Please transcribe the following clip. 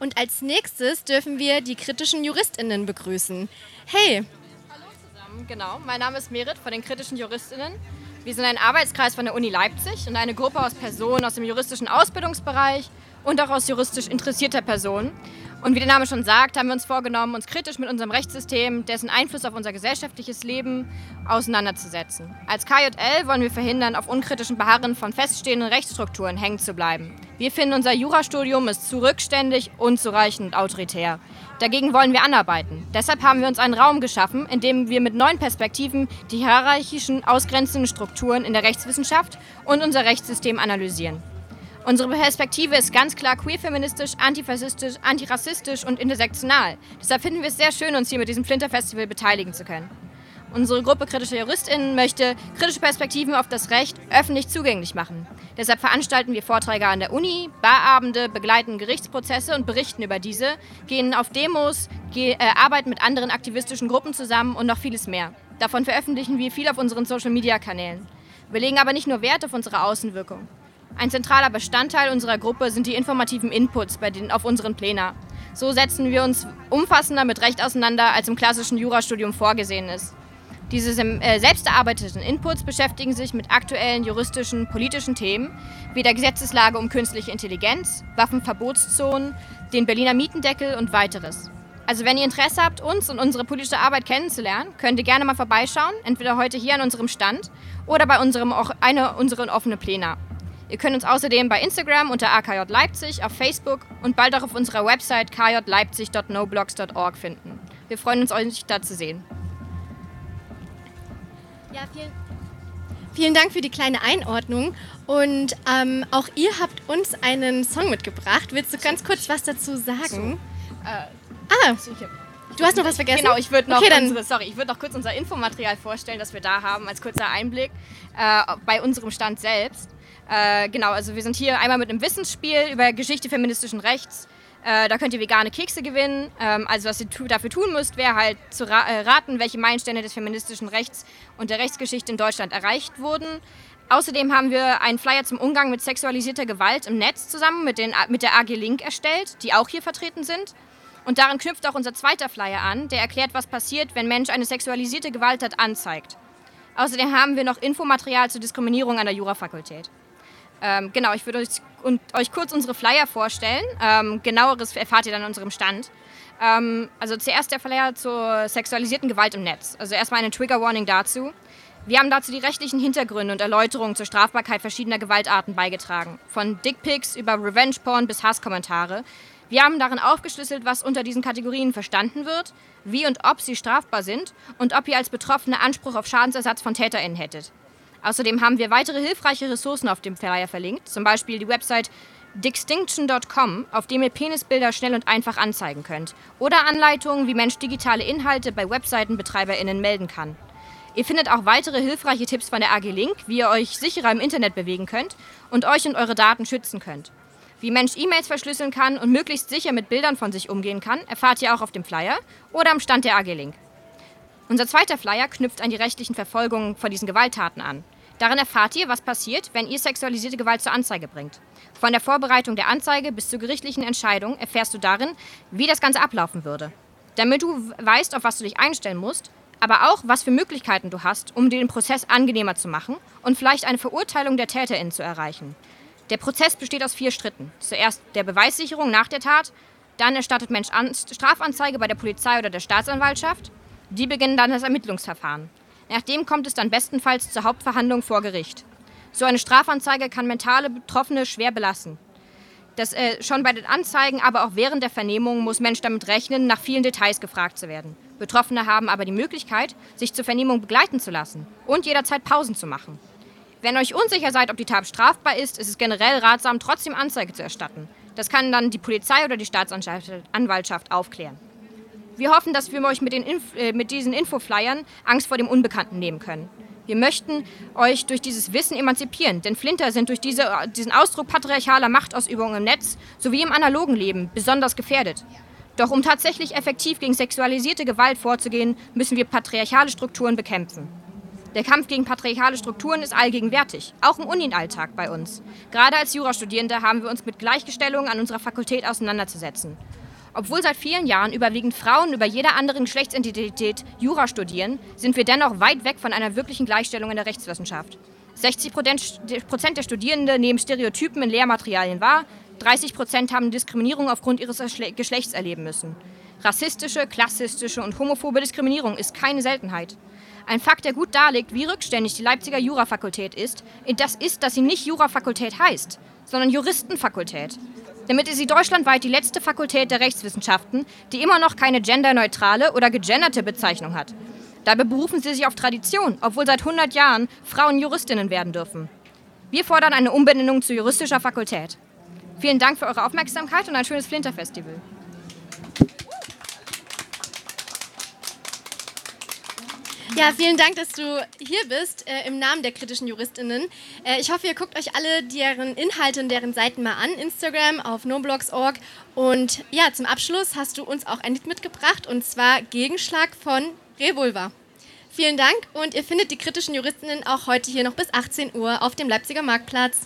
Und als nächstes dürfen wir die kritischen JuristInnen begrüßen. Hey! Hallo zusammen, genau. Mein Name ist Merit von den kritischen JuristInnen. Wir sind ein Arbeitskreis von der Uni Leipzig und eine Gruppe aus Personen aus dem juristischen Ausbildungsbereich und auch aus juristisch interessierter Personen. Und wie der Name schon sagt, haben wir uns vorgenommen, uns kritisch mit unserem Rechtssystem, dessen Einfluss auf unser gesellschaftliches Leben auseinanderzusetzen. Als KJL wollen wir verhindern, auf unkritischen Beharren von feststehenden Rechtsstrukturen hängen zu bleiben. Wir finden, unser Jurastudium ist zu rückständig, unzureichend und autoritär. Dagegen wollen wir anarbeiten. Deshalb haben wir uns einen Raum geschaffen, in dem wir mit neuen Perspektiven die hierarchischen, ausgrenzenden Strukturen in der Rechtswissenschaft und unser Rechtssystem analysieren. Unsere Perspektive ist ganz klar queer-feministisch, antifaschistisch, antirassistisch und intersektional. Deshalb finden wir es sehr schön, uns hier mit diesem Flinter-Festival beteiligen zu können. Unsere Gruppe kritischer JuristInnen möchte kritische Perspektiven auf das Recht öffentlich zugänglich machen. Deshalb veranstalten wir Vorträge an der Uni, Barabende, begleiten Gerichtsprozesse und berichten über diese, gehen auf Demos, ge äh, arbeiten mit anderen aktivistischen Gruppen zusammen und noch vieles mehr. Davon veröffentlichen wir viel auf unseren Social-Media-Kanälen. Wir legen aber nicht nur Wert auf unsere Außenwirkung. Ein zentraler Bestandteil unserer Gruppe sind die informativen Inputs bei den, auf unseren Plänen. So setzen wir uns umfassender mit Recht auseinander, als im klassischen Jurastudium vorgesehen ist. Diese äh, selbst erarbeiteten Inputs beschäftigen sich mit aktuellen juristischen, politischen Themen wie der Gesetzeslage um künstliche Intelligenz, Waffenverbotszonen, den Berliner Mietendeckel und weiteres. Also wenn ihr Interesse habt, uns und unsere politische Arbeit kennenzulernen, könnt ihr gerne mal vorbeischauen, entweder heute hier an unserem Stand oder bei unserem, eine unserer offenen Pläne. Ihr könnt uns außerdem bei Instagram unter AKJ Leipzig, auf Facebook und bald auch auf unserer Website kjleipzig.noblogs.org finden. Wir freuen uns, euch da zu sehen. Ja, vielen, vielen Dank für die kleine Einordnung. Und ähm, auch ihr habt uns einen Song mitgebracht. Willst du ganz kurz was dazu sagen? So, äh, ah, du hast noch was vergessen? Genau, ich würde noch, okay, unsere, sorry, ich würd noch kurz unser Infomaterial vorstellen, das wir da haben, als kurzer Einblick äh, bei unserem Stand selbst. Äh, genau, also wir sind hier einmal mit einem Wissensspiel über Geschichte feministischen Rechts. Äh, da könnt ihr vegane Kekse gewinnen. Ähm, also was ihr dafür tun müsst, wäre halt zu ra äh, raten, welche Meilensteine des feministischen Rechts und der Rechtsgeschichte in Deutschland erreicht wurden. Außerdem haben wir einen Flyer zum Umgang mit sexualisierter Gewalt im Netz zusammen mit, den, mit der AG Link erstellt, die auch hier vertreten sind. Und daran knüpft auch unser zweiter Flyer an, der erklärt, was passiert, wenn Mensch eine sexualisierte Gewalttat anzeigt. Außerdem haben wir noch Infomaterial zur Diskriminierung an der Jurafakultät. Ähm, genau, ich würde euch, euch, kurz unsere Flyer vorstellen. Ähm, genaueres erfahrt ihr dann an unserem Stand. Ähm, also zuerst der Flyer zur sexualisierten Gewalt im Netz. Also erstmal eine Trigger Warning dazu. Wir haben dazu die rechtlichen Hintergründe und Erläuterungen zur Strafbarkeit verschiedener Gewaltarten beigetragen. Von Dickpics über Revenge Porn bis Hasskommentare. Wir haben darin aufgeschlüsselt, was unter diesen Kategorien verstanden wird, wie und ob sie strafbar sind und ob ihr als Betroffene Anspruch auf Schadensersatz von TäterInnen hättet. Außerdem haben wir weitere hilfreiche Ressourcen auf dem Flyer verlinkt, zum Beispiel die Website Distinction.com, auf dem ihr Penisbilder schnell und einfach anzeigen könnt. Oder Anleitungen, wie Mensch digitale Inhalte bei Webseitenbetreiberinnen melden kann. Ihr findet auch weitere hilfreiche Tipps von der AG Link, wie ihr euch sicherer im Internet bewegen könnt und euch und eure Daten schützen könnt. Wie Mensch E-Mails verschlüsseln kann und möglichst sicher mit Bildern von sich umgehen kann, erfahrt ihr auch auf dem Flyer oder am Stand der AG Link. Unser zweiter Flyer knüpft an die rechtlichen Verfolgungen von diesen Gewalttaten an. Darin erfahrt ihr, was passiert, wenn ihr sexualisierte Gewalt zur Anzeige bringt. Von der Vorbereitung der Anzeige bis zur gerichtlichen Entscheidung erfährst du darin, wie das Ganze ablaufen würde. Damit du weißt, auf was du dich einstellen musst, aber auch, was für Möglichkeiten du hast, um den Prozess angenehmer zu machen und vielleicht eine Verurteilung der TäterInnen zu erreichen. Der Prozess besteht aus vier Schritten. Zuerst der Beweissicherung nach der Tat, dann erstattet Mensch Strafanzeige bei der Polizei oder der Staatsanwaltschaft, die beginnen dann das Ermittlungsverfahren. Nachdem kommt es dann bestenfalls zur Hauptverhandlung vor Gericht. So eine Strafanzeige kann mentale Betroffene schwer belasten. Das, äh, schon bei den Anzeigen, aber auch während der Vernehmung muss Mensch damit rechnen, nach vielen Details gefragt zu werden. Betroffene haben aber die Möglichkeit, sich zur Vernehmung begleiten zu lassen und jederzeit Pausen zu machen. Wenn euch unsicher seid, ob die Tat strafbar ist, ist es generell ratsam, trotzdem Anzeige zu erstatten. Das kann dann die Polizei oder die Staatsanwaltschaft aufklären. Wir hoffen, dass wir euch mit, den Inf äh, mit diesen Infoflyern Angst vor dem Unbekannten nehmen können. Wir möchten euch durch dieses Wissen emanzipieren, denn Flinter sind durch diese, diesen Ausdruck patriarchaler Machtausübung im Netz sowie im analogen Leben besonders gefährdet. Doch um tatsächlich effektiv gegen sexualisierte Gewalt vorzugehen, müssen wir patriarchale Strukturen bekämpfen. Der Kampf gegen patriarchale Strukturen ist allgegenwärtig, auch im Unialltag bei uns. Gerade als Jurastudierende haben wir uns mit Gleichgestellung an unserer Fakultät auseinanderzusetzen. Obwohl seit vielen Jahren überwiegend Frauen über jeder anderen Geschlechtsidentität Jura studieren, sind wir dennoch weit weg von einer wirklichen Gleichstellung in der Rechtswissenschaft. 60 Prozent der Studierenden nehmen Stereotypen in Lehrmaterialien wahr, 30 Prozent haben Diskriminierung aufgrund ihres Geschlechts erleben müssen. Rassistische, klassistische und homophobe Diskriminierung ist keine Seltenheit. Ein Fakt, der gut darlegt, wie rückständig die Leipziger Jurafakultät ist, das ist, dass sie nicht Jurafakultät heißt, sondern Juristenfakultät. Damit ist sie deutschlandweit die letzte Fakultät der Rechtswissenschaften, die immer noch keine genderneutrale oder gegenderte Bezeichnung hat. Dabei berufen sie sich auf Tradition, obwohl seit 100 Jahren Frauen Juristinnen werden dürfen. Wir fordern eine Umbenennung zu juristischer Fakultät. Vielen Dank für eure Aufmerksamkeit und ein schönes Flinterfestival. Ja, vielen Dank, dass du hier bist äh, im Namen der kritischen Juristinnen. Äh, ich hoffe, ihr guckt euch alle deren Inhalte und deren Seiten mal an, Instagram, auf noblogs.org. Und ja, zum Abschluss hast du uns auch ein Lied mitgebracht und zwar Gegenschlag von Revolver. Vielen Dank und ihr findet die kritischen Juristinnen auch heute hier noch bis 18 Uhr auf dem Leipziger Marktplatz.